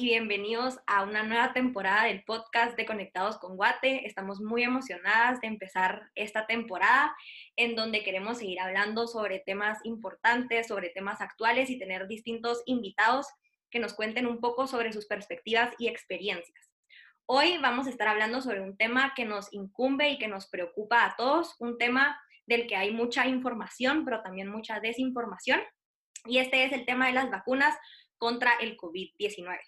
y bienvenidos a una nueva temporada del podcast de Conectados con Guate. Estamos muy emocionadas de empezar esta temporada en donde queremos seguir hablando sobre temas importantes, sobre temas actuales y tener distintos invitados que nos cuenten un poco sobre sus perspectivas y experiencias. Hoy vamos a estar hablando sobre un tema que nos incumbe y que nos preocupa a todos, un tema del que hay mucha información, pero también mucha desinformación. Y este es el tema de las vacunas contra el COVID-19.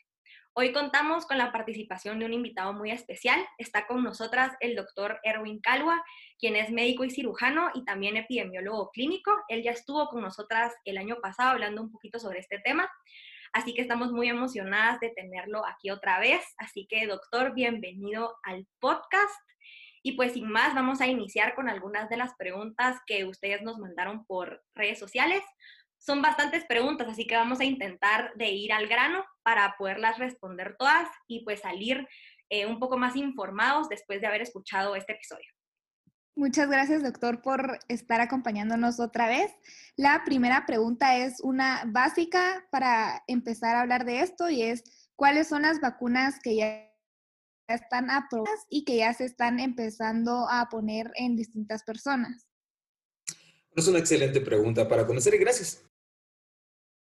Hoy contamos con la participación de un invitado muy especial. Está con nosotras el doctor Erwin Calua, quien es médico y cirujano y también epidemiólogo clínico. Él ya estuvo con nosotras el año pasado hablando un poquito sobre este tema. Así que estamos muy emocionadas de tenerlo aquí otra vez. Así que, doctor, bienvenido al podcast. Y pues sin más, vamos a iniciar con algunas de las preguntas que ustedes nos mandaron por redes sociales son bastantes preguntas, así que vamos a intentar de ir al grano para poderlas responder todas y pues salir eh, un poco más informados después de haber escuchado este episodio. Muchas gracias, doctor, por estar acompañándonos otra vez. La primera pregunta es una básica para empezar a hablar de esto y es, ¿cuáles son las vacunas que ya están aprobadas y que ya se están empezando a poner en distintas personas? Es una excelente pregunta para conocer y gracias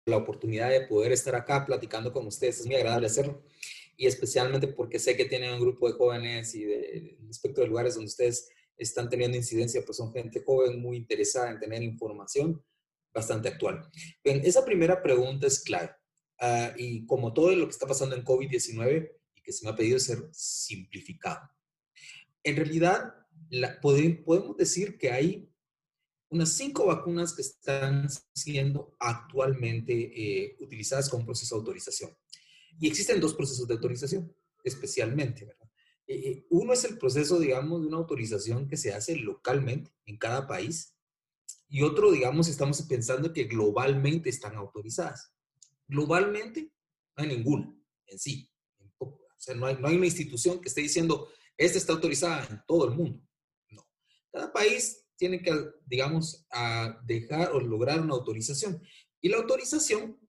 la oportunidad de poder estar acá platicando con ustedes. Es muy agradable hacerlo. Y especialmente porque sé que tienen un grupo de jóvenes y de, respecto de lugares donde ustedes están teniendo incidencia, pues son gente joven muy interesada en tener información bastante actual. Bien, esa primera pregunta es clave. Ah, y como todo lo que está pasando en COVID-19 y que se me ha pedido ser simplificado. En realidad, podemos decir que hay unas cinco vacunas que están siendo actualmente eh, utilizadas con proceso de autorización. Y existen dos procesos de autorización, especialmente, ¿verdad? Eh, eh, uno es el proceso, digamos, de una autorización que se hace localmente en cada país. Y otro, digamos, estamos pensando que globalmente están autorizadas. Globalmente no hay ninguna en sí. O sea, no hay, no hay una institución que esté diciendo, esta está autorizada en todo el mundo. No. Cada país tienen que, digamos, a dejar o lograr una autorización. Y la autorización,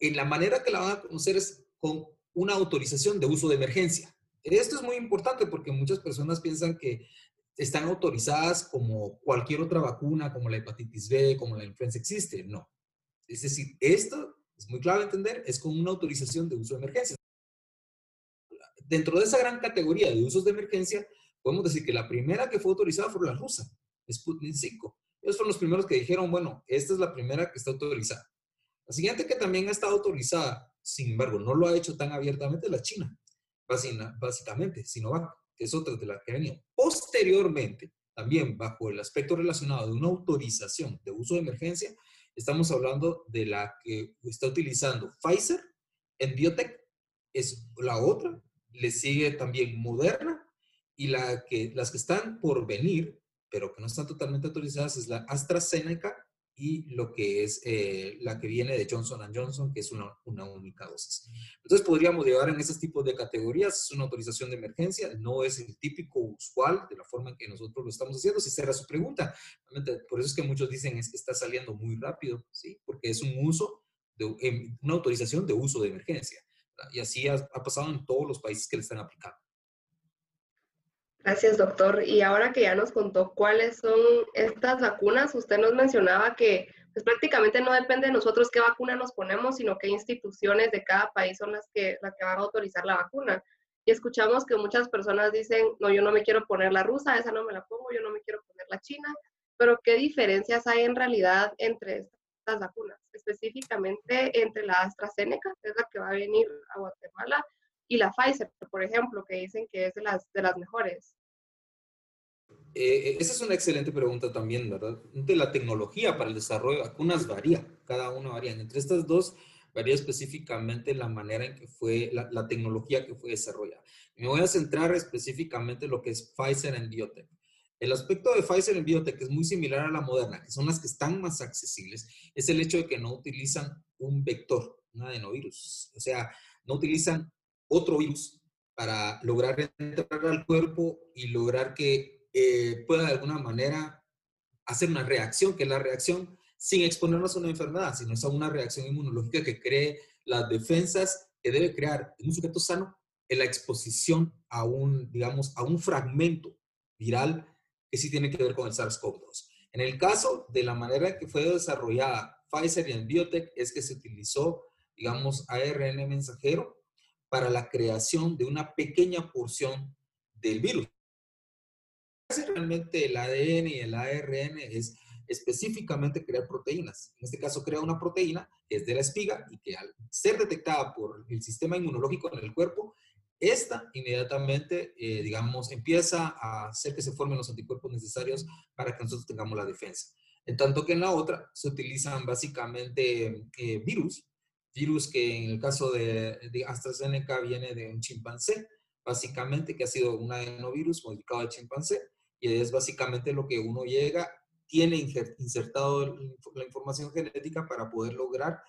en la manera que la van a conocer es con una autorización de uso de emergencia. Esto es muy importante porque muchas personas piensan que están autorizadas como cualquier otra vacuna, como la hepatitis B, como la influenza existe. No. Es decir, esto es muy clave entender, es con una autorización de uso de emergencia. Dentro de esa gran categoría de usos de emergencia, podemos decir que la primera que fue autorizada fue la rusa, Sputnik 5. Ellos fueron los primeros que dijeron, bueno, esta es la primera que está autorizada. La siguiente que también ha estado autorizada, sin embargo, no lo ha hecho tan abiertamente, la China, básicamente, Sinovac, que es otra de las que ha venido. Posteriormente, también bajo el aspecto relacionado de una autorización de uso de emergencia, estamos hablando de la que está utilizando Pfizer en biotech, es la otra, le sigue también Moderna y las que están por venir pero que no están totalmente autorizadas es la AstraZeneca y lo que es eh, la que viene de Johnson Johnson, que es una, una, única dosis. Entonces podríamos llevar en esos tipos de categorías, es una autorización de emergencia, no es el típico usual de la forma en que nosotros lo estamos haciendo, si será su pregunta. Por eso es que muchos dicen es que está saliendo muy rápido, ¿sí? porque es un uso, de, em, una autorización de uso de emergencia. Y así ha, ha pasado en todos los países que le están aplicando. Gracias, doctor. Y ahora que ya nos contó cuáles son estas vacunas, usted nos mencionaba que pues prácticamente no depende de nosotros qué vacuna nos ponemos, sino qué instituciones de cada país son las que, las que van a autorizar la vacuna. Y escuchamos que muchas personas dicen, no, yo no me quiero poner la rusa, esa no me la pongo, yo no me quiero poner la china, pero ¿qué diferencias hay en realidad entre estas vacunas? Específicamente entre la AstraZeneca, que es la que va a venir a Guatemala, y la Pfizer, por ejemplo, que dicen que es de las, de las mejores? Eh, esa es una excelente pregunta también, ¿verdad? De la tecnología para el desarrollo de vacunas varía, cada una varía. Entre estas dos varía específicamente la manera en que fue, la, la tecnología que fue desarrollada. Me voy a centrar específicamente en lo que es Pfizer en biotech. El aspecto de Pfizer en biotech es muy similar a la moderna, que son las que están más accesibles, es el hecho de que no utilizan un vector, un adenovirus. O sea, no utilizan otro virus para lograr entrar al cuerpo y lograr que eh, pueda de alguna manera hacer una reacción, que es la reacción sin exponernos a una enfermedad, sino es a una reacción inmunológica que cree las defensas que debe crear en un sujeto sano es la exposición a un, digamos, a un fragmento viral que sí tiene que ver con el SARS-CoV-2. En el caso de la manera que fue desarrollada Pfizer y en Biotech es que se utilizó, digamos, ARN mensajero para la creación de una pequeña porción del virus. Realmente el ADN y el ARN es específicamente crear proteínas. En este caso, crea una proteína que es de la espiga y que al ser detectada por el sistema inmunológico en el cuerpo, esta inmediatamente, eh, digamos, empieza a hacer que se formen los anticuerpos necesarios para que nosotros tengamos la defensa. En tanto que en la otra se utilizan básicamente eh, virus, virus que en el caso de, de, AstraZeneca viene de un chimpancé, básicamente, que ha sido un adenovirus modificado de chimpancé, y es básicamente lo que uno llega, tiene insertado la información genética para poder lograr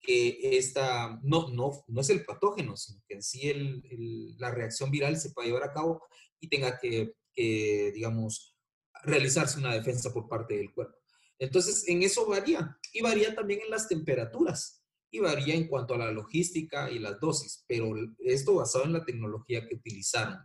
que esta, no, no, no es el patógeno, sino que en sí el, la reacción viral se pueda llevar a cabo y tenga que, que, digamos, realizarse una defensa por parte del cuerpo. Entonces, en eso varía. Y varía también en las temperaturas. Y varía en cuanto a la logística y las dosis. Pero esto basado en la tecnología que utilizaron.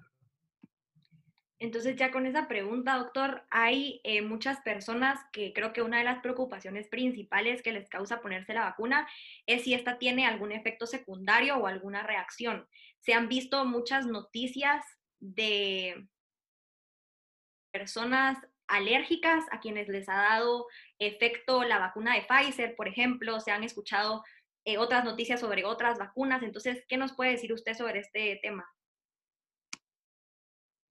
Entonces, ya con esa pregunta, doctor, hay eh, muchas personas que creo que una de las preocupaciones principales que les causa ponerse la vacuna es si esta tiene algún efecto secundario o alguna reacción. Se han visto muchas noticias de personas alérgicas a quienes les ha dado efecto la vacuna de Pfizer, por ejemplo, se han escuchado eh, otras noticias sobre otras vacunas. Entonces, ¿qué nos puede decir usted sobre este tema?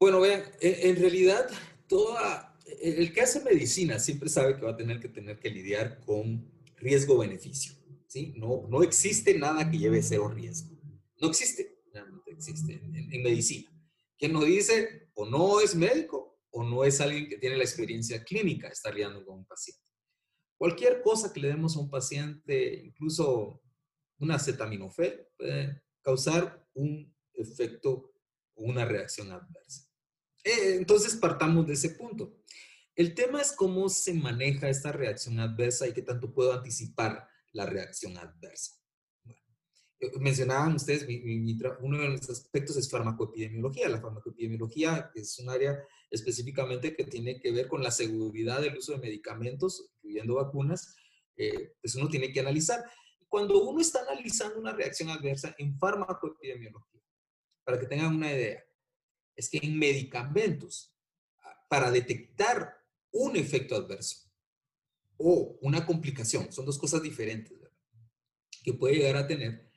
Bueno, vean, en realidad, toda, el que hace medicina siempre sabe que va a tener que tener que lidiar con riesgo-beneficio. ¿sí? No, no existe nada que lleve cero riesgo. No existe, no existe en, en medicina. Quien nos dice o no es médico o no es alguien que tiene la experiencia clínica de estar lidiando con un paciente. Cualquier cosa que le demos a un paciente, incluso una acetaminofén, puede causar un efecto o una reacción adversa. Eh, entonces partamos de ese punto. El tema es cómo se maneja esta reacción adversa y qué tanto puedo anticipar la reacción adversa. Mencionaban ustedes, uno de los aspectos es farmacoepidemiología. La farmacoepidemiología es un área específicamente que tiene que ver con la seguridad del uso de medicamentos, incluyendo vacunas, eh, pues uno tiene que analizar. Cuando uno está analizando una reacción adversa en farmacoepidemiología, para que tengan una idea, es que en medicamentos, ah, para detectar un efecto adverso o una complicación, son dos cosas diferentes, ¿verdad? que puede llegar a tener,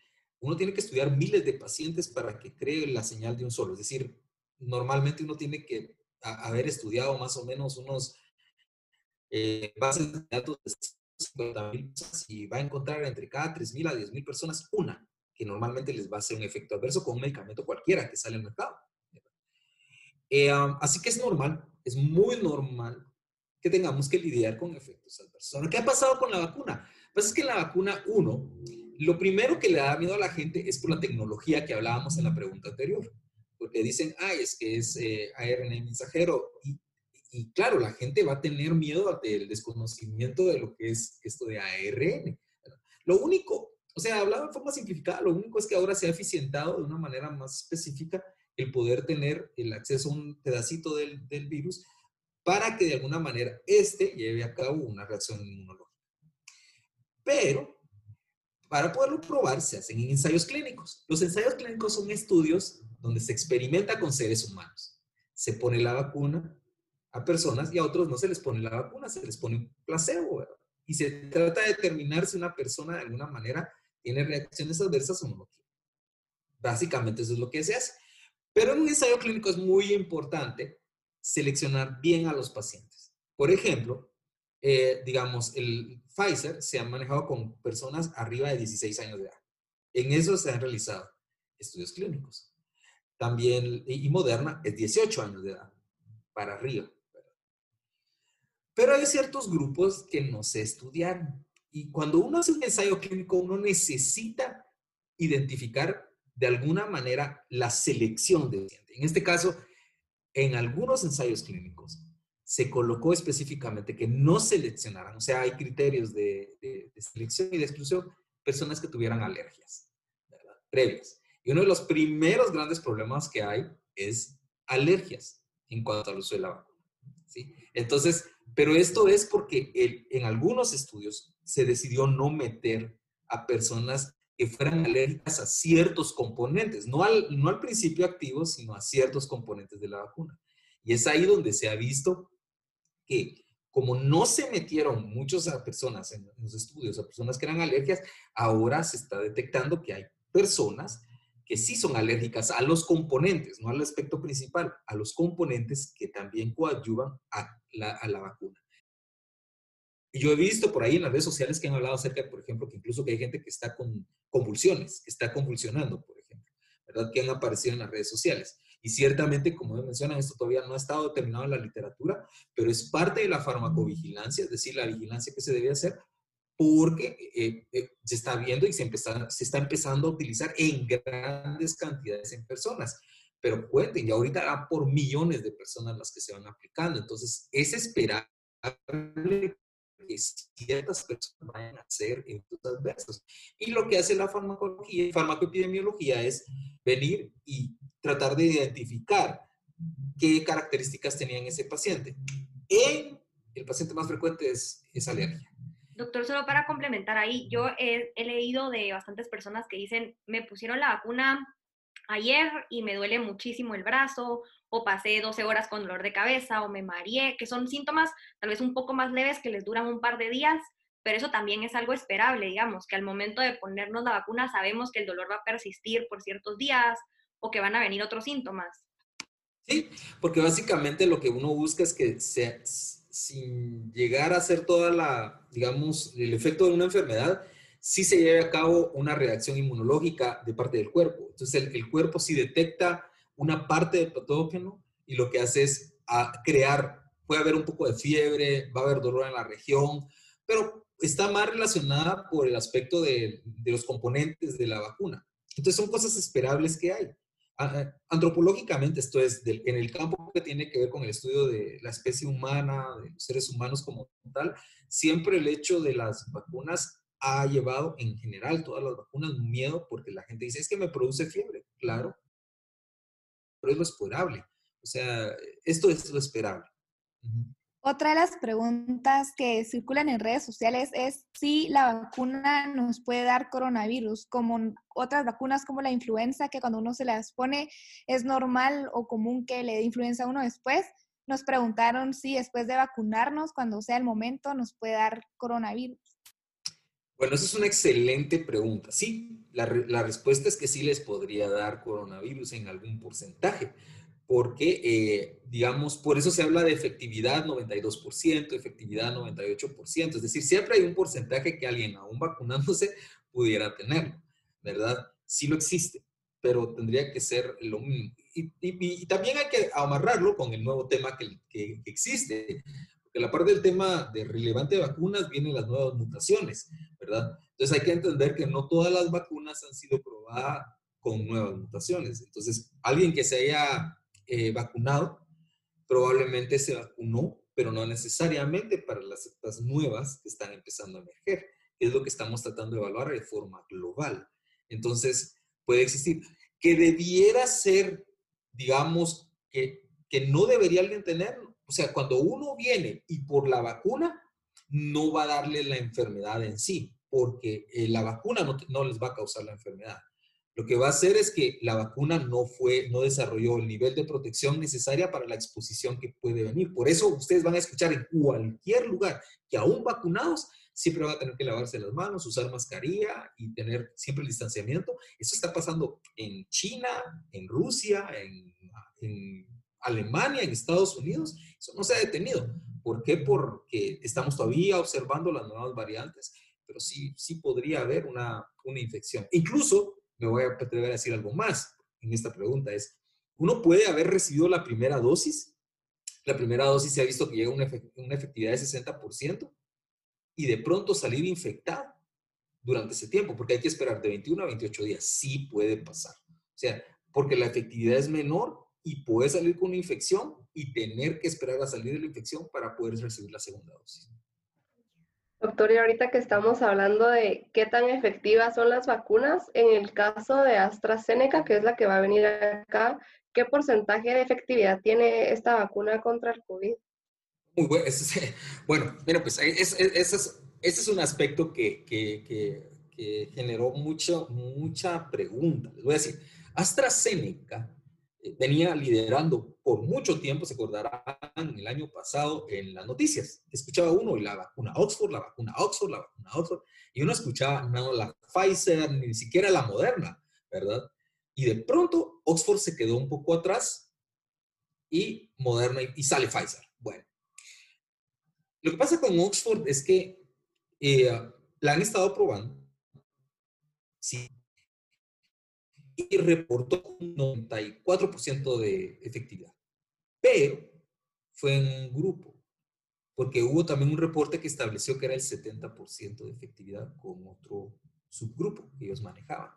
uno tiene que estudiar miles de pacientes para que cree la señal de un solo. Es decir, normalmente uno tiene que haber estudiado más o menos unos eh, bases de datos de 50 mil personas y va a encontrar entre cada 3 mil a 10 mil personas una que normalmente les va a hacer un efecto adverso con un medicamento cualquiera que sale al mercado. Eh, así que es normal, es muy normal que tengamos que lidiar con efectos adversos. ¿qué ha pasado con la vacuna? Pues es que la vacuna 1 lo primero que le da miedo a la gente es por la tecnología que hablábamos en la pregunta anterior, porque dicen, ay, es que es eh, ARN mensajero. Y, y, claro, la gente va a tener miedo del desconocimiento de lo que es esto de ARN. Lo único, o sea, hablado de forma simplificada, lo único es que ahora se ha eficientado de una manera más específica el poder tener el acceso a un pedacito del, del virus para que de alguna manera éste lleve a cabo una reacción inmunológica. Pero para poderlo probar, se hacen en ensayos clínicos. Los ensayos clínicos son estudios donde se experimenta con seres humanos. Se pone la vacuna a personas y a otros no se les pone la vacuna, se les pone un placebo. Y se trata de determinar si una persona de alguna manera tiene reacciones adversas o no. Básicamente eso es lo que se hace. Pero en un ensayo clínico es muy importante seleccionar bien a los pacientes. Por ejemplo, eh, digamos, el Pfizer se ha manejado con personas arriba de 16 años de edad. En eso se han realizado estudios clínicos. También, y Moderna es 18 años de edad, para arriba. Pero hay ciertos grupos que no se estudiaron. Y cuando uno hace un ensayo clínico, uno necesita identificar de alguna manera la selección de paciente. En este caso, en algunos ensayos clínicos, se colocó específicamente que no seleccionaran, o sea, hay criterios de, selección y de exclusión, personas que tuvieran alergias. ¿verdad? previas. Y uno de los primeros grandes problemas que hay es alergias en cuanto al uso de la vacuna. ¿sí? Entonces, pero esto es porque en algunos estudios se decidió no meter a personas que fueran alérgicas a ciertos componentes, no al, no al principio activo, sino a ciertos componentes de la vacuna. Y es ahí donde se ha visto que como no se metieron muchas personas en los estudios, a personas que eran alergias, ahora se está detectando que hay personas que sí son alérgicas a los componentes, no al aspecto principal, a los componentes que también coadyuvan a la, a la vacuna. Yo he visto por ahí en las redes sociales que han hablado acerca, por ejemplo, que incluso que hay gente que está con convulsiones, que está convulsionando, por ejemplo, ¿verdad? Que han aparecido en las redes sociales. Y ciertamente, como mencionan, esto todavía no ha estado determinado en la literatura, pero es parte de la farmacovigilancia, es decir, la vigilancia que se debe hacer porque eh, eh, se está viendo y se, se está empezando a utilizar en grandes cantidades en personas. Pero cuenten, ya ahorita va por millones de personas las que se van aplicando. Entonces, es esperable que ciertas personas vayan a ser efectos adversos. Y lo que hace la farmacología, farmacoepidemiología es venir y tratar de identificar qué características tenía en ese paciente. En el paciente más frecuente es, esa alergia. Doctor, solo para complementar ahí, yo he, he, leído de bastantes personas que dicen, me pusieron la vacuna ayer y me duele muchísimo el brazo, o pasé 12 horas con dolor de cabeza, o me mareé, que son síntomas tal vez un poco más leves que les duran un par de días, pero eso también es algo esperable, digamos, que al momento de ponernos la vacuna sabemos que el dolor va a persistir por ciertos días o que van a venir otros síntomas. Sí, porque básicamente lo que uno busca es que sin llegar a ser toda la, digamos, el efecto de una enfermedad, sí se lleve a cabo una reacción inmunológica de parte del cuerpo. Entonces, el, el cuerpo sí detecta una parte del patógeno y lo que hace es a crear, puede haber un poco de fiebre, va a haber dolor en la región, pero está más relacionada por el aspecto de, los componentes de la vacuna. Entonces son cosas esperables que hay. Antropológicamente, esto es en el campo que tiene que ver con el estudio de la especie humana, de los seres humanos como tal, siempre el hecho de las vacunas ha llevado en general todas las vacunas miedo porque la gente dice, es que me produce fiebre. Claro, pero es lo esperable. O sea, esto es lo esperable. Otra de las preguntas que circulan en redes sociales es si la vacuna nos puede dar coronavirus, como otras vacunas como la influenza, que cuando uno se las pone es normal o común que le dé influenza a uno después. Nos preguntaron si después de vacunarnos, cuando sea el momento, nos puede dar coronavirus. Bueno, esa es una excelente pregunta. Sí, la, la, respuesta es que sí les podría dar coronavirus en algún porcentaje, porque, eh, digamos, por eso se habla de efectividad 92%, efectividad 98%, es decir, siempre hay un porcentaje que alguien aún vacunándose pudiera tener, ¿verdad? Sí lo existe, pero tendría que ser lo mismo. Y, y, y también hay que amarrarlo con el nuevo tema que, que existe, porque la parte del tema de relevante vacunas vienen las nuevas mutaciones, ¿verdad? Entonces hay que entender que no todas las vacunas han sido probadas con nuevas mutaciones. Entonces, alguien que se haya eh, vacunado probablemente se vacunó, pero no necesariamente para las cepas nuevas que están empezando a emerger, es lo que estamos tratando de evaluar de forma global. Entonces, puede existir. Que debiera ser, digamos, que, que no debería alguien tener, o sea, cuando uno viene y por la vacuna, no va a darle la enfermedad en sí, porque eh, la vacuna no, no, les va a causar la enfermedad. Lo que va a hacer es que la vacuna no fue, no desarrolló el nivel de protección necesaria para la exposición que puede venir. Por eso ustedes van a escuchar en cualquier lugar que aún vacunados siempre van a tener que lavarse las manos, usar mascarilla y tener siempre el distanciamiento. Eso está pasando en China, en Rusia, en, en Alemania, en Estados Unidos, eso no se ha detenido. ¿Por qué? Porque estamos todavía observando las nuevas variantes, pero sí, sí podría haber una, una infección. Incluso, me voy a atrever a decir algo más en esta pregunta, es, uno puede haber recibido la primera dosis, la primera dosis se ha visto que llega a una, una efectividad de 60% y de pronto salir infectado durante ese tiempo, porque hay que esperar de 21 a 28 días, sí puede pasar. O sea, porque la efectividad es menor y puede salir con una infección y tener que esperar a salir de la infección para poder recibir la segunda dosis. Doctor, y ahorita que estamos hablando de qué tan efectivas son las vacunas, en el caso de AstraZeneca, que es la que va a venir acá, ¿qué porcentaje de efectividad tiene esta vacuna contra el COVID? Muy bueno. bueno, mira, pues ese es, es, un aspecto que, que, que, generó mucho, mucha pregunta. Les voy a decir, AstraZeneca venía liderando por mucho tiempo, se acordarán, el año pasado en las noticias. Escuchaba uno y la vacuna Oxford, la vacuna Oxford, la vacuna Oxford, y uno escuchaba no la Pfizer, ni siquiera la Moderna, ¿verdad? Y de pronto Oxford se quedó un poco atrás y Moderna y sale Pfizer. Bueno, lo que pasa con Oxford es que eh, la han estado probando, sí, y reportó un 94% de efectividad. Pero fue en un grupo, porque hubo también un reporte que estableció que era el 70% de efectividad con otro subgrupo que ellos manejaban.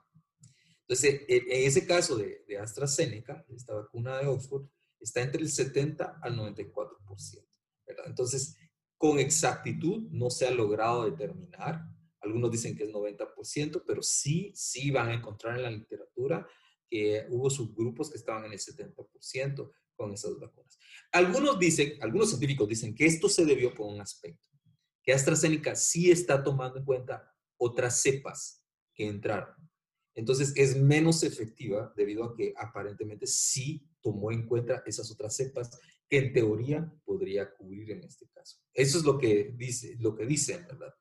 Entonces, en ese caso de, de AstraZeneca, esta vacuna de Oxford, está entre el 70 al 94%. ¿verdad? Entonces, con exactitud no se ha logrado determinar. Algunos dicen que es 90%, pero sí, sí van a encontrar en la literatura que hubo subgrupos que estaban en el 70% con esas vacunas. Algunos dicen, algunos científicos dicen que esto se debió por un aspecto, que AstraZeneca sí está tomando en cuenta otras cepas que entraron. Entonces es menos efectiva debido a que aparentemente sí tomó en cuenta esas otras cepas que en teoría podría cubrir en este caso. Eso es lo que, dice, lo que dicen, ¿verdad?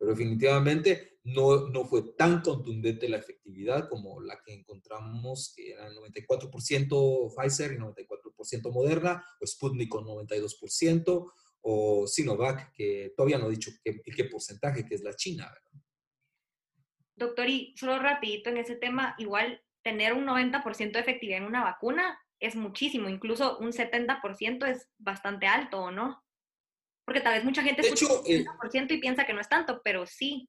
Pero definitivamente no, no fue tan contundente la efectividad como la que encontramos, que era 94% Pfizer y 94% Moderna, o Sputnik con 92%, o Sinovac, que todavía no he dicho qué, qué porcentaje, que es la China, ¿verdad? Doctor, y solo rapidito en ese tema, igual tener un 90% de efectividad en una vacuna es muchísimo, incluso un 70% es bastante alto, ¿o no? Porque tal vez mucha gente escucha un 70% y piensa que no es tanto, pero sí.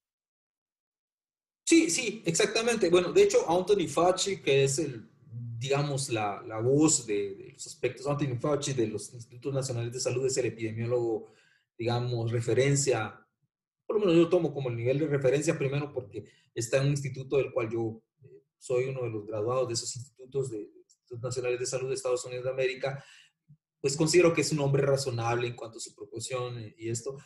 Sí, sí, exactamente. Bueno, de hecho, Anthony Fauci, que es el, digamos, la, la voz de, de, los aspectos, Anthony Fauci de los Institutos Nacionales de Salud es el epidemiólogo, digamos, referencia, por lo menos yo tomo como el nivel de referencia primero porque está en un instituto del cual yo eh, soy uno de los graduados de esos institutos de, Nacionales de Salud de Estados Unidos de América, pues considero que es un hombre razonable en cuanto a su proporción y esto.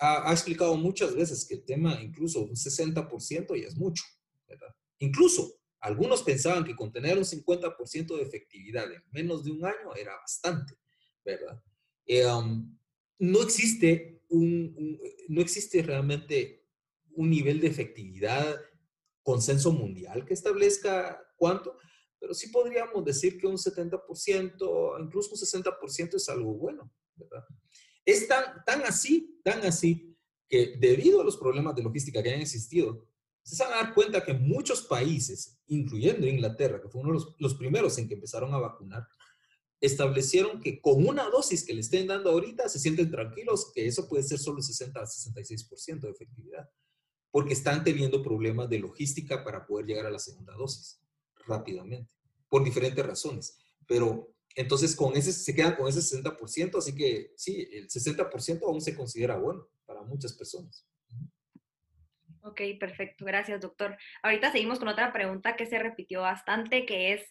Ha, explicado muchas veces que el tema, incluso un 60% ya es mucho, ¿verdad? Incluso algunos pensaban que con tener un 50% de efectividad en menos de un año era bastante, ¿verdad? Eh, um, no existe un, no existe realmente un nivel de efectividad consenso mundial que establezca cuánto, pero sí podríamos decir que un 70%, incluso un 60% es algo bueno. Es tan, tan así, tan así, que debido a los problemas de logística que han existido, se van a dar cuenta que muchos países, incluyendo Inglaterra, que fue uno de los, los primeros en que empezaron a vacunar, establecieron que con una dosis que le estén dando ahorita se sienten tranquilos, que eso puede ser solo 60 a 66% de efectividad, porque están teniendo problemas de logística para poder llegar a la segunda dosis rápidamente, por diferentes razones. Pero entonces con ese, se quedan con ese 60%, así que sí, el 60% aún se considera bueno para muchas personas. Ok, perfecto. Gracias, doctor. Ahorita seguimos con otra pregunta que se repitió bastante, que es,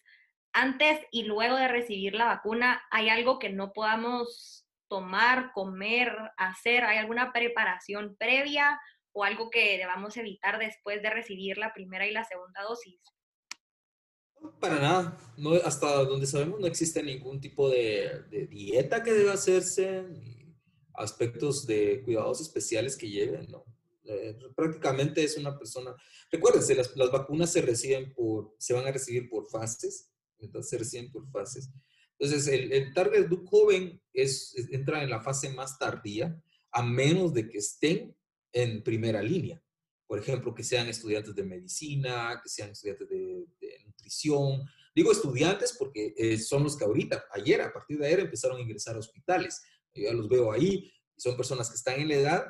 antes y luego de recibir la vacuna, ¿hay algo que no podamos tomar, comer, hacer? ¿Hay alguna preparación previa o algo que debamos evitar después de recibir la primera y la segunda dosis? Para nada. No, hasta donde sabemos no existe ningún tipo de, dieta que deba hacerse, aspectos de cuidados especiales que lleven, ¿no? Eh, prácticamente es una persona. Recuérdense, las, las, vacunas se reciben por, se van a recibir por fases, entonces se reciben por fases. Entonces, el, el target joven es, entra en la fase más tardía, a menos de que estén en primera línea. Por ejemplo, que sean estudiantes de medicina, que sean estudiantes de, nutrición. Digo estudiantes porque eh, son los que ahorita, ayer, a partir de ayer, empezaron a ingresar a hospitales. Yo ya los veo ahí, son personas que están en la edad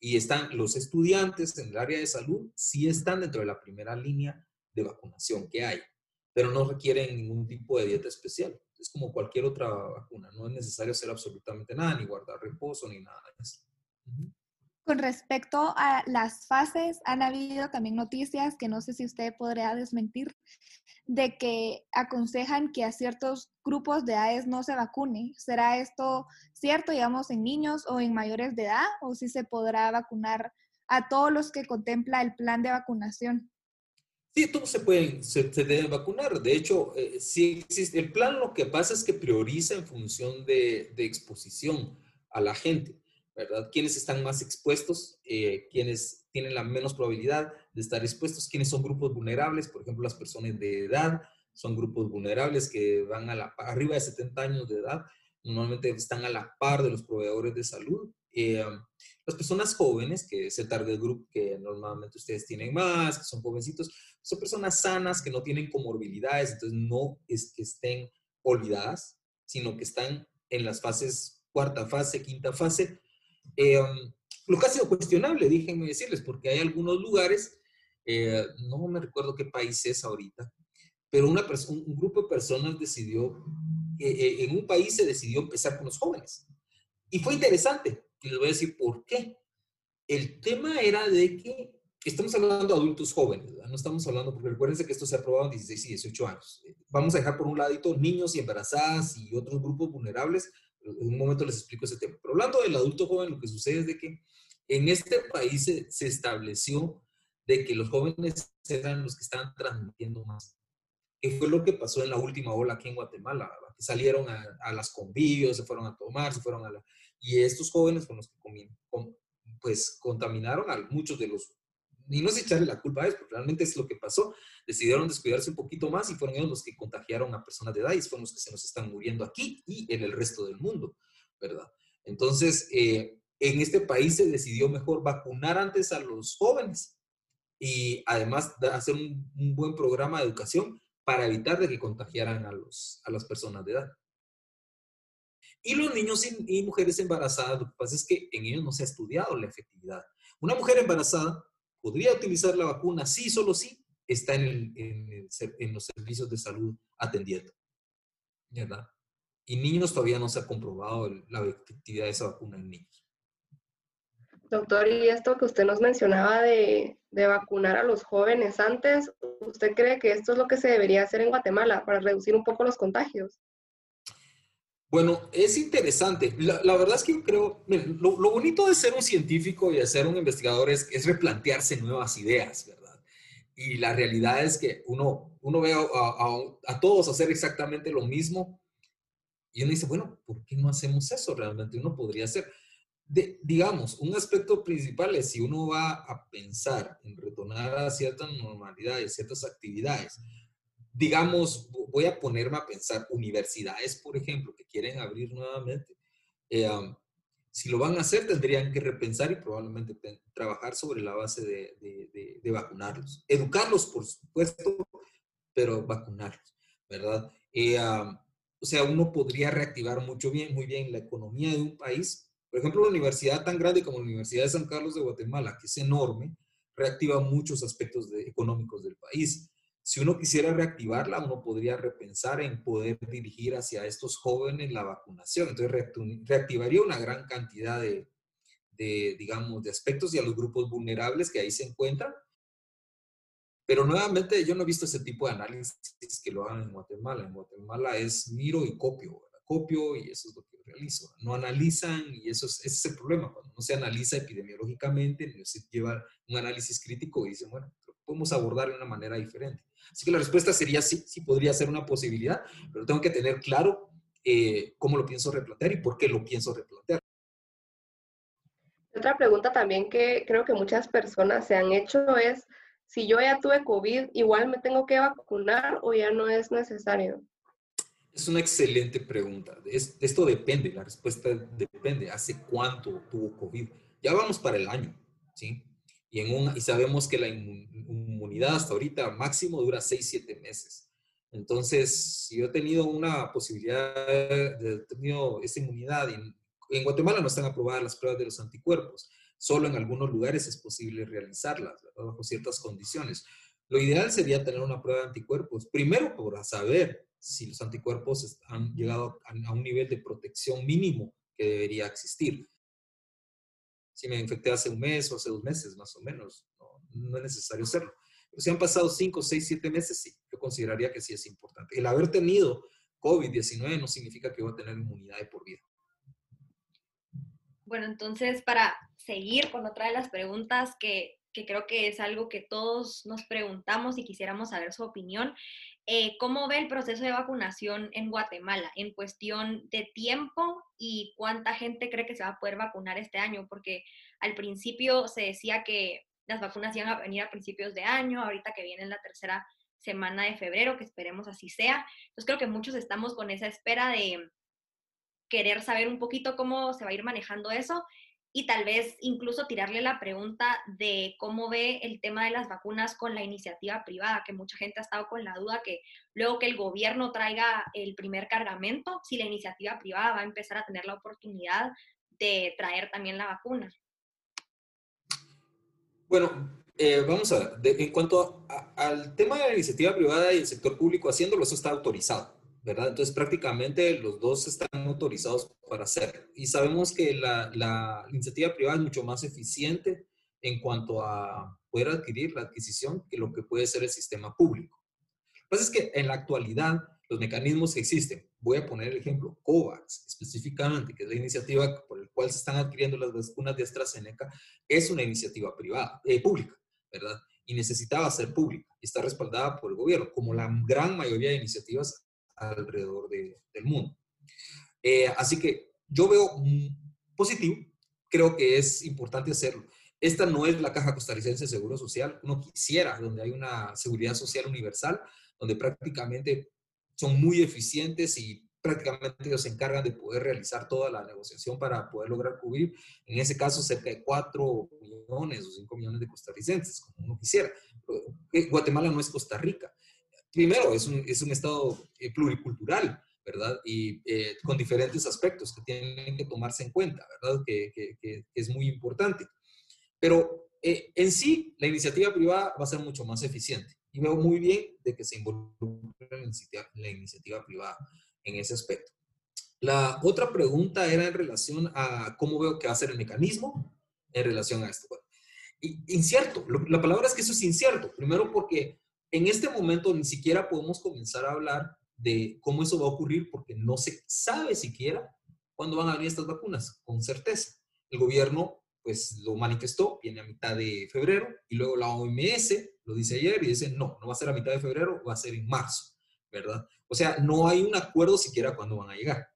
y están los estudiantes en el área de salud, sí están dentro de la primera línea de vacunación que hay, pero no requieren ningún tipo de dieta especial. Es como cualquier otra vacuna, no es necesario hacer absolutamente nada, ni guardar reposo, ni nada de eso. Con respecto a las fases, han habido también noticias que no sé si usted podría desmentir, de que aconsejan que a ciertos grupos de edades no se vacune. ¿Será esto cierto, digamos, en niños o en mayores de edad? ¿O si se podrá vacunar a todos los que contempla el plan de vacunación? Sí, todos se pueden, se, deben vacunar. De hecho, eh, sí existe. El plan lo que pasa es que prioriza en función de, de exposición a la gente. ¿Verdad? ¿Quiénes están más expuestos? Eh, ¿Quiénes tienen la menos probabilidad de estar expuestos? ¿Quiénes son grupos vulnerables? Por ejemplo, las personas de edad son grupos vulnerables que van a la, arriba de 70 años de edad. Normalmente están a la par de los proveedores de salud. Eh, las personas jóvenes, que es el target group que normalmente ustedes tienen más, que son jovencitos, son personas sanas que no tienen comorbilidades, entonces no es que estén olvidadas, sino que están en las fases, cuarta fase, quinta fase, eh, lo que ha sido cuestionable, déjenme decirles, porque hay algunos lugares, eh, no me recuerdo qué país es ahorita, pero una un grupo de personas decidió, eh, en un país se decidió empezar con los jóvenes. Y fue interesante, y les voy a decir por qué. El tema era de que estamos hablando de adultos jóvenes, no estamos hablando, porque recuérdense que esto se ha aprobado en 16 y 18 años. Vamos a dejar por un ladito niños y embarazadas y otros grupos vulnerables, en un momento les explico ese tema. Pero hablando del adulto joven, lo que sucede es de que en este país se, estableció de que los jóvenes eran los que estaban transmitiendo más. ¿Qué fue lo que pasó en la última ola aquí en Guatemala? Que salieron a, las convivios, se fueron a tomar, se fueron a la... Y estos jóvenes con los que comían, pues contaminaron a muchos de los y no es echarle la culpa a ellos, porque realmente es lo que pasó. Decidieron descuidarse un poquito más y fueron ellos los que contagiaron a personas de edad y fueron los que se nos están muriendo aquí y en el resto del mundo, ¿verdad? Entonces, eh, en este país se decidió mejor vacunar antes a los jóvenes y además hacer un, buen programa de educación para evitar de que contagiaran a, los, a las personas de edad. Y los niños y, y mujeres embarazadas, lo que pasa es que en ellos no se ha estudiado la efectividad. Una mujer embarazada podría utilizar la vacuna, sí, solo sí, está en, en, los servicios de salud atendiendo. ¿Verdad? Y niños todavía no se ha comprobado la efectividad de esa vacuna en niños. Doctor, y esto que usted nos mencionaba de, de, vacunar a los jóvenes antes, ¿usted cree que esto es lo que se debería hacer en Guatemala para reducir un poco los contagios? Bueno, es interesante. La, verdad es que yo creo, lo, bonito de ser un científico y de ser un investigador es, replantearse nuevas ideas, ¿verdad? Y la realidad es que uno, uno ve a, todos hacer exactamente lo mismo y uno dice, bueno, ¿por qué no hacemos eso realmente? Uno podría hacer. Digamos, un aspecto principal es si uno va a pensar en retornar a ciertas normalidades, ciertas actividades, digamos, voy a ponerme a pensar, universidades, por ejemplo, que quieren abrir nuevamente, eh, si lo van a hacer, tendrían que repensar y probablemente trabajar sobre la base de, vacunarlos. Educarlos, por supuesto, pero vacunarlos, ¿verdad? Eh, o sea, uno podría reactivar mucho bien, muy bien la economía de un país. Por ejemplo, una universidad tan grande como la Universidad de San Carlos de Guatemala, que es enorme, reactiva muchos aspectos económicos del país si uno quisiera reactivarla, uno podría repensar en poder dirigir hacia estos jóvenes la vacunación. Entonces, reactivaría una gran cantidad de, digamos, de aspectos y a los grupos vulnerables que ahí se encuentran. Pero nuevamente, yo no he visto ese tipo de análisis que lo hagan en Guatemala. En Guatemala es miro y copio, copio y eso es lo que realizo. No analizan y eso es, ese es el problema. Cuando no se analiza epidemiológicamente, no se lleva un análisis crítico y dicen, bueno, podemos abordar de una manera diferente. Así que la respuesta sería sí, sí podría ser una posibilidad, pero tengo que tener claro eh, cómo lo pienso replantear y por qué lo pienso replantear. Otra pregunta también que creo que muchas personas se han hecho es, si yo ya tuve COVID, igual me tengo que vacunar o ya no es necesario. Es una excelente pregunta. esto depende, la respuesta depende. ¿Hace cuánto tuvo COVID? Ya vamos para el año, ¿sí? Y, en un, y sabemos que la inmunidad hasta ahorita máximo dura 6, 7 meses. Entonces, si yo he tenido una posibilidad de tener esa inmunidad, en, en Guatemala no están aprobadas las pruebas de los anticuerpos, solo en algunos lugares es posible realizarlas, bajo ciertas condiciones. Lo ideal sería tener una prueba de anticuerpos, primero para saber si los anticuerpos han llegado a un nivel de protección mínimo que debería existir. Si me infecté hace un mes o hace dos meses, más o menos. No, es necesario hacerlo. Pero si han pasado cinco, seis, siete meses, sí, yo consideraría que sí es importante. El haber tenido COVID-19 no significa que voy a tener inmunidad de por vida. Bueno, entonces para seguir con otra de las preguntas que, que creo que es algo que todos nos preguntamos y quisiéramos saber su opinión, eh, ¿cómo ve el proceso de vacunación en Guatemala en cuestión de tiempo y cuánta gente cree que se va a poder vacunar este año? Porque al principio se decía que las vacunas iban a venir a principios de año, ahorita que viene la tercera semana de febrero, que esperemos así sea. Entonces creo que muchos estamos con esa espera de querer saber un poquito cómo se va a ir manejando eso y tal vez incluso tirarle la pregunta de cómo ve el tema de las vacunas con la iniciativa privada, que mucha gente ha estado con la duda que luego que el gobierno traiga el primer cargamento, si la iniciativa privada va a empezar a tener la oportunidad de traer también la vacuna. Bueno, eh, vamos a ver, en cuanto al tema de la iniciativa privada y el sector público haciéndolo, eso está autorizado. Entonces prácticamente los dos están autorizados para hacerlo. Y sabemos que la, iniciativa privada es mucho más eficiente en cuanto a poder adquirir la adquisición que lo que puede ser el sistema público. Lo que pasa es que en la actualidad los mecanismos existen, voy a poner el ejemplo, COVAX específicamente, que es la iniciativa por la cual se están adquiriendo las vacunas de AstraZeneca, es una iniciativa privada, eh, pública, ¿verdad? Y necesitaba ser pública y está respaldada por el gobierno, como la gran mayoría de iniciativas alrededor del mundo. Eh, así que yo veo positivo, creo que es importante hacerlo. Esta no es la Caja Costarricense de Seguro Social, uno quisiera, donde hay una seguridad social universal, donde prácticamente son muy eficientes y prácticamente ellos se encargan de poder realizar toda la negociación para poder lograr cubrir, en ese caso, cerca de 4 millones o 5 millones de costarricenses, como uno quisiera. Eh, Guatemala no es Costa Rica primero, es un, es un estado eh, pluricultural, ¿verdad? Y eh, con diferentes aspectos que tienen que tomarse en cuenta, ¿verdad? Que, es muy importante. Pero eh, en sí, la iniciativa privada va a ser mucho más eficiente. Y veo muy bien de que se involucre la iniciativa, la iniciativa privada en ese aspecto. La otra pregunta era en relación a cómo veo que va a ser el mecanismo en relación a esto. incierto, la palabra es que eso es incierto. Primero porque en este momento ni siquiera podemos comenzar a hablar de cómo eso va a ocurrir porque no se sabe siquiera cuándo van a venir estas vacunas, con certeza. El gobierno pues lo manifestó, viene a mitad de febrero, y luego la OMS lo dice ayer y dice, no, no va a ser a mitad de febrero, va a ser en marzo, ¿verdad? O sea, no hay un acuerdo siquiera cuándo van a llegar.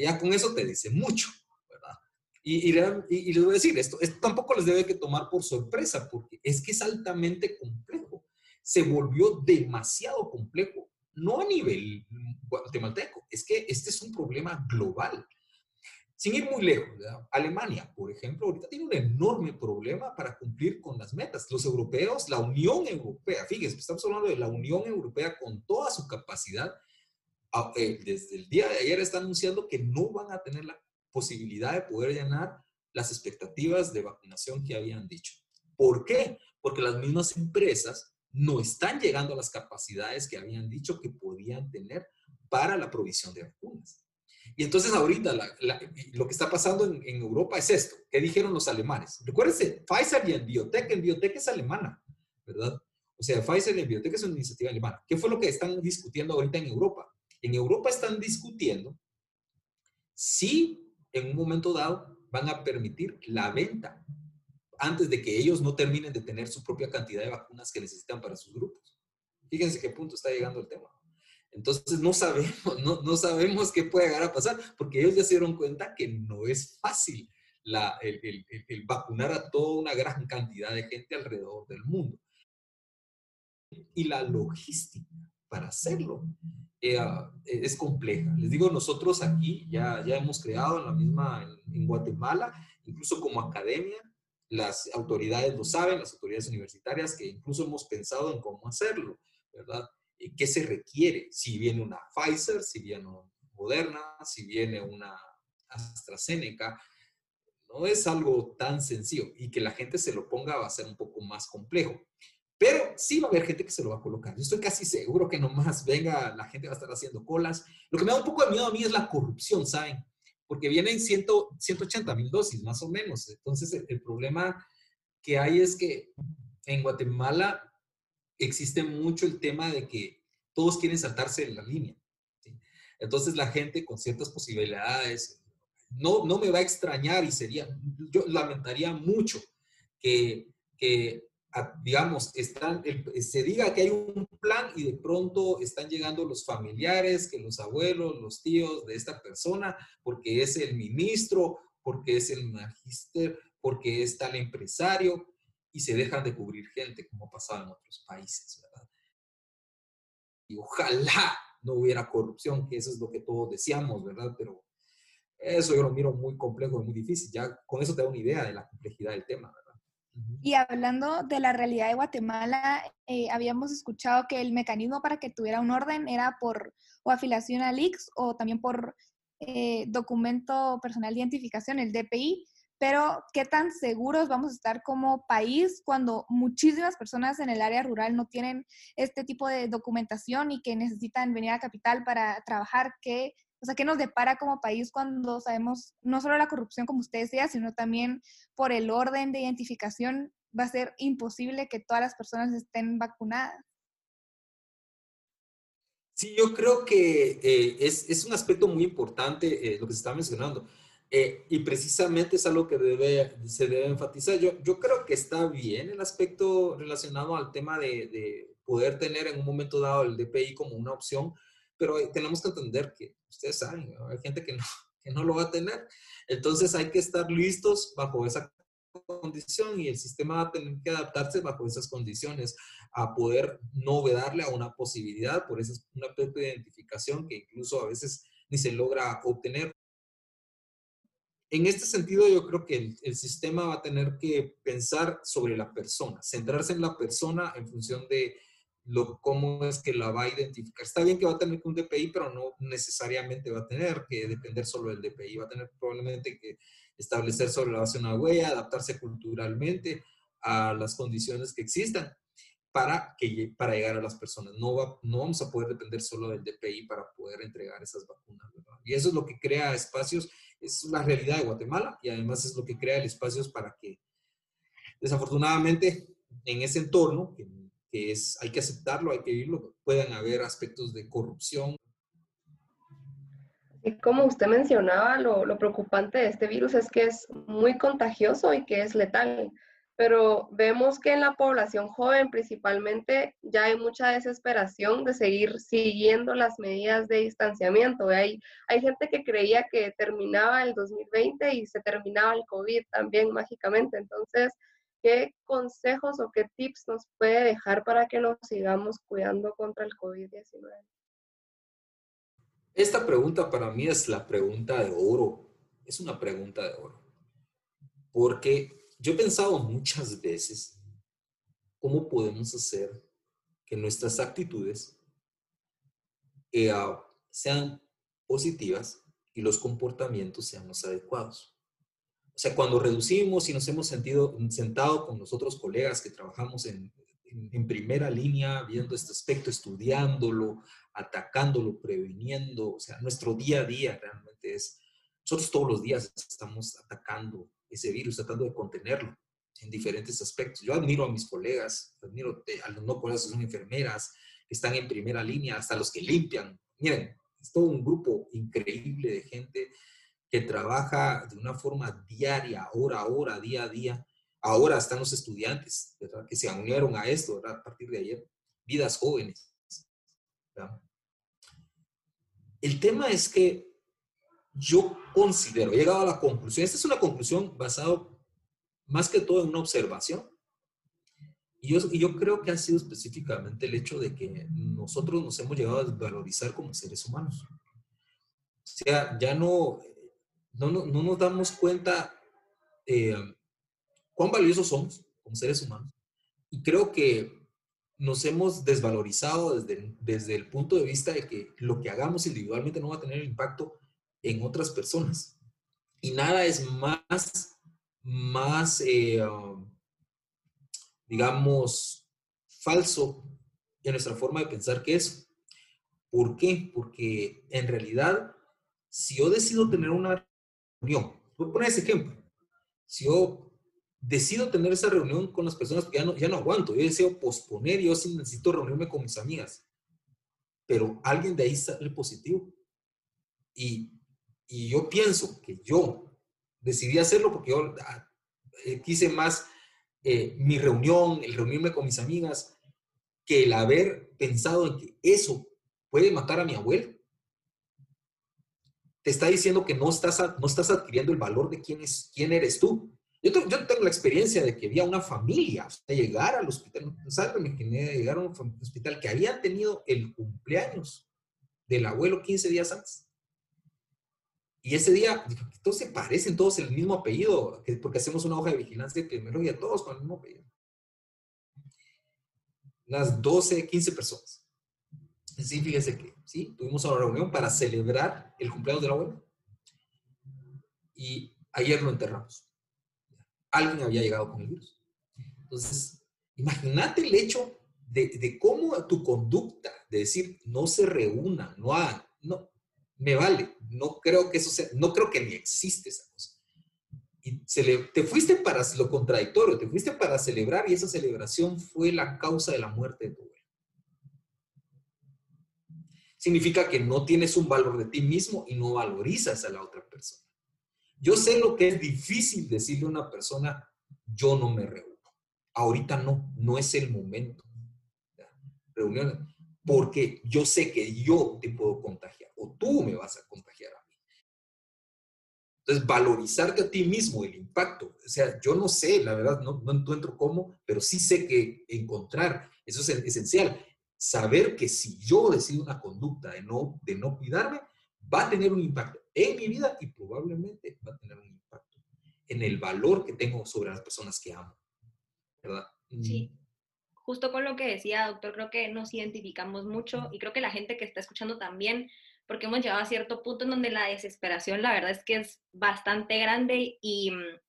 Ya con eso te dice mucho, ¿verdad? Y, y, les voy a decir, esto, esto tampoco les debe que tomar por sorpresa, porque es que es altamente complejo se volvió demasiado complejo, no a nivel guatemalteco, es que este es un problema global. Sin ir muy lejos, Alemania, por ejemplo, ahorita tiene un enorme problema para cumplir con las metas. Los europeos, la Unión Europea, fíjense, estamos hablando de la Unión Europea con toda su capacidad, eh, desde el día de ayer está anunciando que no van a tener la posibilidad de poder llenar las expectativas de vacunación que habían dicho. ¿Por qué? Porque las mismas empresas no están llegando a las capacidades que habían dicho que podían tener para la provisión de vacunas. Y entonces ahorita lo que está pasando en, Europa es esto. ¿Qué dijeron los alemanes? Recuérdense, Pfizer y el Biotech, en Biotech es alemana, ¿verdad? O sea, Pfizer y el Biotech es una iniciativa alemana. ¿Qué fue lo que están discutiendo ahorita en Europa? En Europa están discutiendo si en un momento dado van a permitir la venta antes de que ellos no terminen de tener su propia cantidad de vacunas que necesitan para sus grupos. Fíjense qué punto está llegando el tema. Entonces no sabemos, no, no sabemos qué puede llegar a pasar, porque ellos ya se dieron cuenta que no es fácil la, el, el, el, vacunar a toda una gran cantidad de gente alrededor del mundo. Y la logística para hacerlo eh, es compleja. Les digo, nosotros aquí ya, ya hemos creado en la misma, en Guatemala, incluso como academia, las autoridades lo saben, las autoridades universitarias, que incluso hemos pensado en cómo hacerlo, ¿verdad? ¿Qué se requiere? Si viene una Pfizer, si viene una Moderna, si viene una AstraZeneca, no es algo tan sencillo y que la gente se lo ponga va a ser un poco más complejo. Pero sí va a haber gente que se lo va a colocar. Yo estoy casi seguro que nomás venga, la gente va a estar haciendo colas. Lo que me da un poco de miedo a mí es la corrupción, ¿saben? Porque vienen 100, 180 mil dosis, más o menos. Entonces, el, problema que hay es que en Guatemala existe mucho el tema de que todos quieren saltarse en la línea. Entonces, la gente con ciertas posibilidades, no, no me va a extrañar y sería, yo lamentaría mucho que, que digamos, están, se diga que hay un plan y de pronto están llegando los familiares, que los abuelos, los tíos de esta persona, porque es el ministro, porque es el magister, porque es tal empresario, y se dejan de cubrir gente, como ha pasado en otros países, ¿verdad? Y ojalá no hubiera corrupción, que eso es lo que todos deseamos, ¿verdad? Pero eso yo lo miro muy complejo y muy difícil. Ya con eso te da una idea de la complejidad del tema, ¿verdad? Y hablando de la realidad de Guatemala, eh, habíamos escuchado que el mecanismo para que tuviera un orden era por o afiliación al IX o también por eh, documento personal de identificación, el DPI. Pero, ¿qué tan seguros vamos a estar como país cuando muchísimas personas en el área rural no tienen este tipo de documentación y que necesitan venir a capital para trabajar? ¿Qué o sea, ¿qué nos depara como país cuando sabemos no solo la corrupción, como usted decía, sino también por el orden de identificación va a ser imposible que todas las personas estén vacunadas? Sí, yo creo que eh, es, es, un aspecto muy importante eh, lo que se está mencionando. Eh, y precisamente es algo que debe, se debe enfatizar. Yo, yo creo que está bien el aspecto relacionado al tema de, de poder tener en un momento dado el DPI como una opción, pero tenemos que entender que ustedes saben, hay gente que no, que no lo va a tener. Entonces hay que estar listos bajo esa condición y el sistema va a tener que adaptarse bajo esas condiciones a poder no vedarle a una posibilidad por esa una de identificación que incluso a veces ni se logra obtener. En este sentido, yo creo que el, sistema va a tener que pensar sobre la persona, centrarse en la persona en función de lo, cómo es que la va a identificar. Está bien que va a tener un DPI, pero no necesariamente va a tener que depender solo del DPI. Va a tener probablemente que establecer sobre la base una huella, adaptarse culturalmente a las condiciones que existan para, que, para llegar a las personas. No, va, no vamos a poder depender solo del DPI para poder entregar esas vacunas. Y eso es lo que crea espacios, es la realidad de Guatemala y además es lo que crea el espacios para que, desafortunadamente, en ese entorno, que que es, hay que aceptarlo, hay que vivirlo, puedan haber aspectos de corrupción. Y como usted mencionaba, lo, lo preocupante de este virus es que es muy contagioso y que es letal pero vemos que en la población joven principalmente ya hay mucha desesperación de seguir siguiendo las medidas de distanciamiento. Hay, hay gente que creía que terminaba el 2020 y se terminaba el COVID también mágicamente. Entonces, ¿Qué consejos o qué tips nos puede dejar para que nos sigamos cuidando contra el COVID-19? Esta pregunta para mí es la pregunta de oro. Es una pregunta de oro. Porque yo he pensado muchas veces cómo podemos hacer que nuestras actitudes eh, ah, sean positivas y los comportamientos sean los adecuados. O sea, cuando reducimos y nos hemos sentido sentado con los otros colegas que trabajamos en, en, primera línea, viendo este aspecto, estudiándolo, atacándolo, previniendo, o sea, nuestro día a día realmente es, nosotros todos los días estamos atacando ese virus, tratando de contenerlo en diferentes aspectos. Yo admiro a mis colegas, admiro a los no colegas, son enfermeras, que están en primera línea, hasta los que limpian. Miren, es todo un grupo increíble de gente que trabaja de una forma diaria, hora a hora, día a día. Ahora están los estudiantes, ¿verdad? Que se unieron a esto, ¿verdad? A partir de ayer, vidas jóvenes. El tema es que yo considero, he llegado a la conclusión, esta es una conclusión basada más que todo en una observación, y yo, y yo creo que ha sido específicamente el hecho de que nosotros nos hemos llegado a desvalorizar como seres humanos. O sea, ya no, no, no, nos damos cuenta eh, cuán valiosos somos como seres humanos. Y creo que nos hemos desvalorizado desde, desde el punto de vista de que lo que hagamos individualmente no va a tener impacto en otras personas. Y nada es más, más eh, digamos, falso en nuestra forma de pensar que eso. ¿Por qué? Porque en realidad, si yo decido tener una reunión. Voy a poner ese ejemplo. Si yo decido tener esa reunión con las personas porque ya no, ya no aguanto, yo deseo posponer, yo sí necesito reunirme con mis amigas, pero alguien de ahí sale positivo. Y, y yo pienso que yo decidí hacerlo porque yo ah, eh, quise más eh, mi reunión, el reunirme con mis amigas, que el haber pensado en que eso puede matar a mi abuelo, te está diciendo que no estás, no estás adquiriendo el valor de quién, es, quién eres tú. Yo, yo tengo la experiencia de que había una familia, o llegar al hospital, ¿sabes? Me llegar a un hospital que habían tenido el cumpleaños del abuelo 15 días antes. Y ese día, todos se parecen, todos el mismo apellido, porque hacemos una hoja de vigilancia epidemiológica, todos con el mismo apellido unas 12, 15 personas. Sí, fíjese que, sí, tuvimos una reunión para celebrar el cumpleaños del abuelo. Y ayer lo enterramos. Alguien había llegado con el virus. Entonces, imagínate el hecho de, de, cómo tu conducta, de decir, no se reúna, no hagan, no, me vale, no creo que eso sea, no creo que ni existe esa cosa y te fuiste para lo contradictorio, te fuiste para celebrar y esa celebración fue la causa de la muerte de tu abuelo. Significa que no tienes un valor de ti mismo y no valorizas a la otra persona. Yo sé lo que es difícil decirle a una persona, yo no me reúno. Ahorita no, no es el momento. Reuniones, porque yo sé que yo te puedo contagiar o tú me vas a contagiar entonces, valorizarte a ti mismo, el impacto. O sea, yo no sé, la verdad, no, no encuentro cómo, pero sí sé que encontrar, eso es esencial. Saber que si yo decido una conducta de no, de no cuidarme, va a tener un impacto en mi vida y probablemente va a tener un impacto en el valor que tengo sobre las personas que amo. ¿Verdad? Sí. Mm. Justo con lo que decía, doctor, creo que nos identificamos mucho y creo que la gente que está escuchando también porque hemos llegado a cierto punto en donde la desesperación, la verdad es que es bastante grande y mm,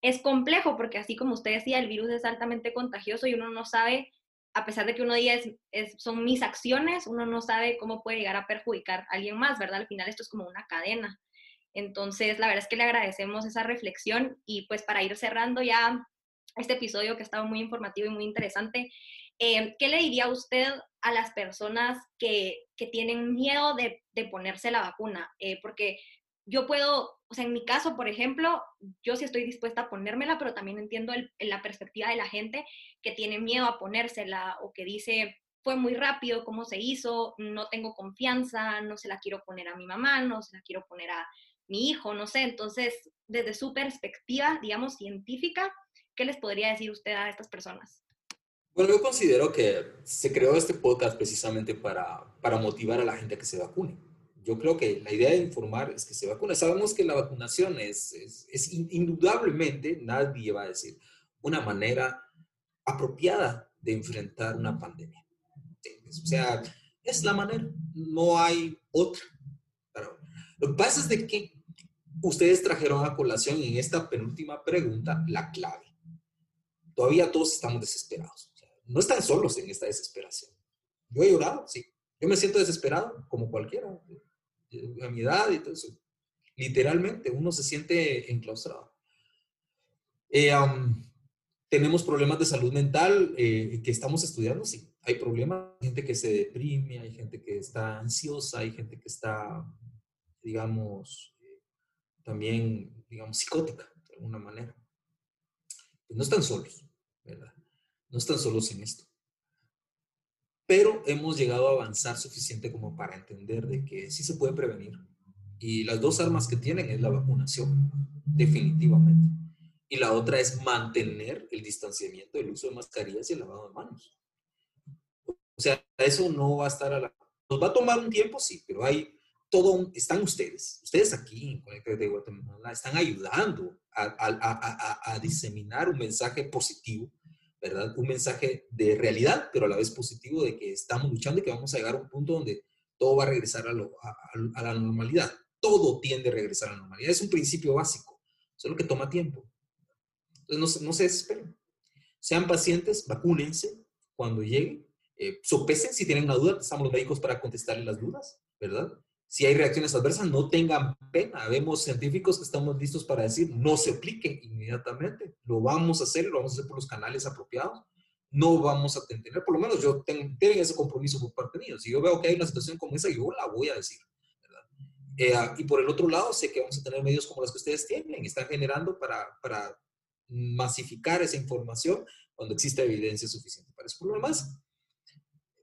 es complejo, porque así como usted decía, el virus es altamente contagioso y uno no sabe, a pesar de que uno diga es, son mis acciones, uno no sabe cómo puede llegar a perjudicar a alguien más, ¿verdad? Al final esto es como una cadena. Entonces, la verdad es que le agradecemos esa reflexión y pues para ir cerrando ya este episodio que ha estado muy informativo y muy interesante, eh, ¿qué le diría usted a las personas que, tienen miedo de, ponerse la vacuna? Eh, porque yo puedo, o sea, en mi caso, por ejemplo, yo sí estoy dispuesta a ponérmela, pero también entiendo la perspectiva de la gente que tiene miedo a ponérsela o que dice, fue muy rápido cómo se hizo, no tengo confianza, no se la quiero poner a mi mamá, no se la quiero poner a mi hijo, no sé. Entonces, desde su perspectiva, digamos, científica, ¿qué les podría decir usted a estas personas? Bueno, yo considero que se creó este podcast precisamente para, para motivar a la gente a que se vacune. Yo creo que la idea de informar es que se vacune. Sabemos que la vacunación es, es, es indudablemente, nadie va a decir, una manera apropiada de enfrentar una pandemia. O sea, es la manera, no hay otra. Pero lo que pasa es de que ustedes trajeron a colación en esta penúltima pregunta la clave. Todavía todos estamos desesperados no están solos en esta desesperación. Yo he llorado, sí. Yo me siento desesperado, como cualquiera, a mi edad y todo eso. Literalmente, uno se siente enclaustrado. Eh, tenemos problemas de salud mental eh, que estamos estudiando, sí. Hay problemas, hay gente que se deprime, hay gente que está ansiosa, hay gente que está, digamos, eh, también, digamos, psicótica, de alguna manera. Pues no están solos, ¿verdad? No están solos en esto. Pero hemos llegado a avanzar suficiente como para entender de que sí se puede prevenir. Y las dos armas que tienen es la vacunación, definitivamente. Y la otra es mantener el distanciamiento, el uso de mascarillas y el lavado de manos. O sea, eso no va a estar a la... Nos va a tomar un tiempo, sí, pero hay todo, están ustedes, ustedes aquí en Conecta de Guatemala, están ayudando a, a, a, a diseminar un mensaje positivo ¿verdad? Un mensaje de realidad, pero a la vez positivo de que estamos luchando y que vamos a llegar a un punto donde todo va a regresar a, la normalidad. Todo tiende a regresar a la normalidad. Es un principio básico, solo que toma tiempo. Entonces, no, se desesperen. Sean pacientes, vacúnense cuando lleguen. Eh, sopesen si tienen una duda, estamos los médicos para contestarle las dudas, ¿verdad? Si hay reacciones adversas, no tengan pena. Vemos científicos que estamos listos para decir, no se aplique inmediatamente. Lo vamos a hacer, lo vamos a hacer por los canales apropiados. No vamos a tener, por lo menos yo tengo, ese compromiso por parte mío. Si yo veo que hay una situación como esa, yo la voy a decir. Eh, y por el otro lado, sé que vamos a tener medios como los que ustedes tienen, están generando para, para masificar esa información cuando existe evidencia suficiente para. Por lo demás,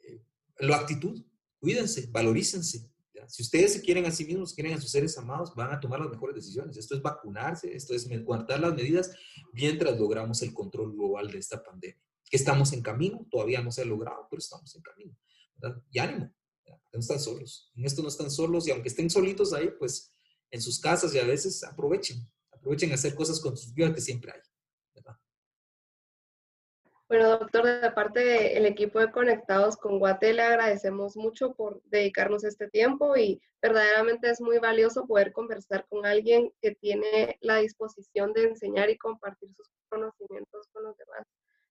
eh, la actitud, cuídense, valorícense. Si ustedes se quieren a sí mismos, quieren a sus seres amados, van a tomar las mejores decisiones. Esto es vacunarse, esto es guardar las medidas mientras logramos el control global de esta pandemia. Que estamos en camino, todavía no se ha logrado, pero estamos en camino. Y ánimo, no están solos. En esto no están solos y aunque estén solitos ahí, pues en sus casas y a veces aprovechen, aprovechen a hacer cosas con sus vidas que siempre hay. Bueno, doctor, de parte del equipo de Conectados con Guate, le agradecemos mucho por dedicarnos este tiempo y verdaderamente es muy valioso poder conversar con alguien que tiene la disposición de enseñar y compartir sus conocimientos con los demás.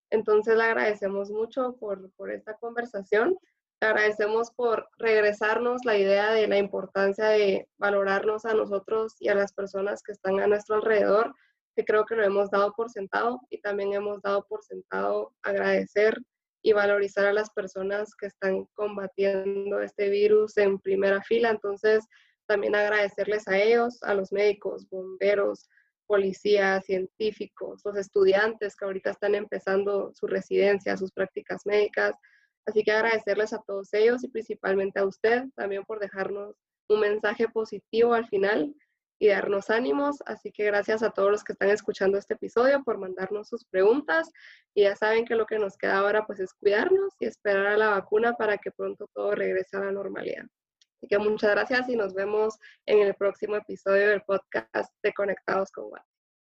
Entonces, le agradecemos mucho por, por esta conversación. Le agradecemos por regresarnos la idea de la importancia de valorarnos a nosotros y a las personas que están a nuestro alrededor que creo que lo hemos dado por sentado y también hemos dado por sentado agradecer y valorizar a las personas que están combatiendo este virus en primera fila. Entonces, también agradecerles a ellos, a los médicos, bomberos, policías, científicos, los estudiantes que ahorita están empezando su residencia, sus prácticas médicas. Así que agradecerles a todos ellos y principalmente a usted también por dejarnos un mensaje positivo al final y darnos ánimos. Así que gracias a todos los que están escuchando este episodio por mandarnos sus preguntas. Y ya saben que lo que nos queda ahora pues es cuidarnos y esperar a la vacuna para que pronto todo regrese a la normalidad. Así que muchas gracias y nos vemos en el próximo episodio del podcast de Conectados con Guate.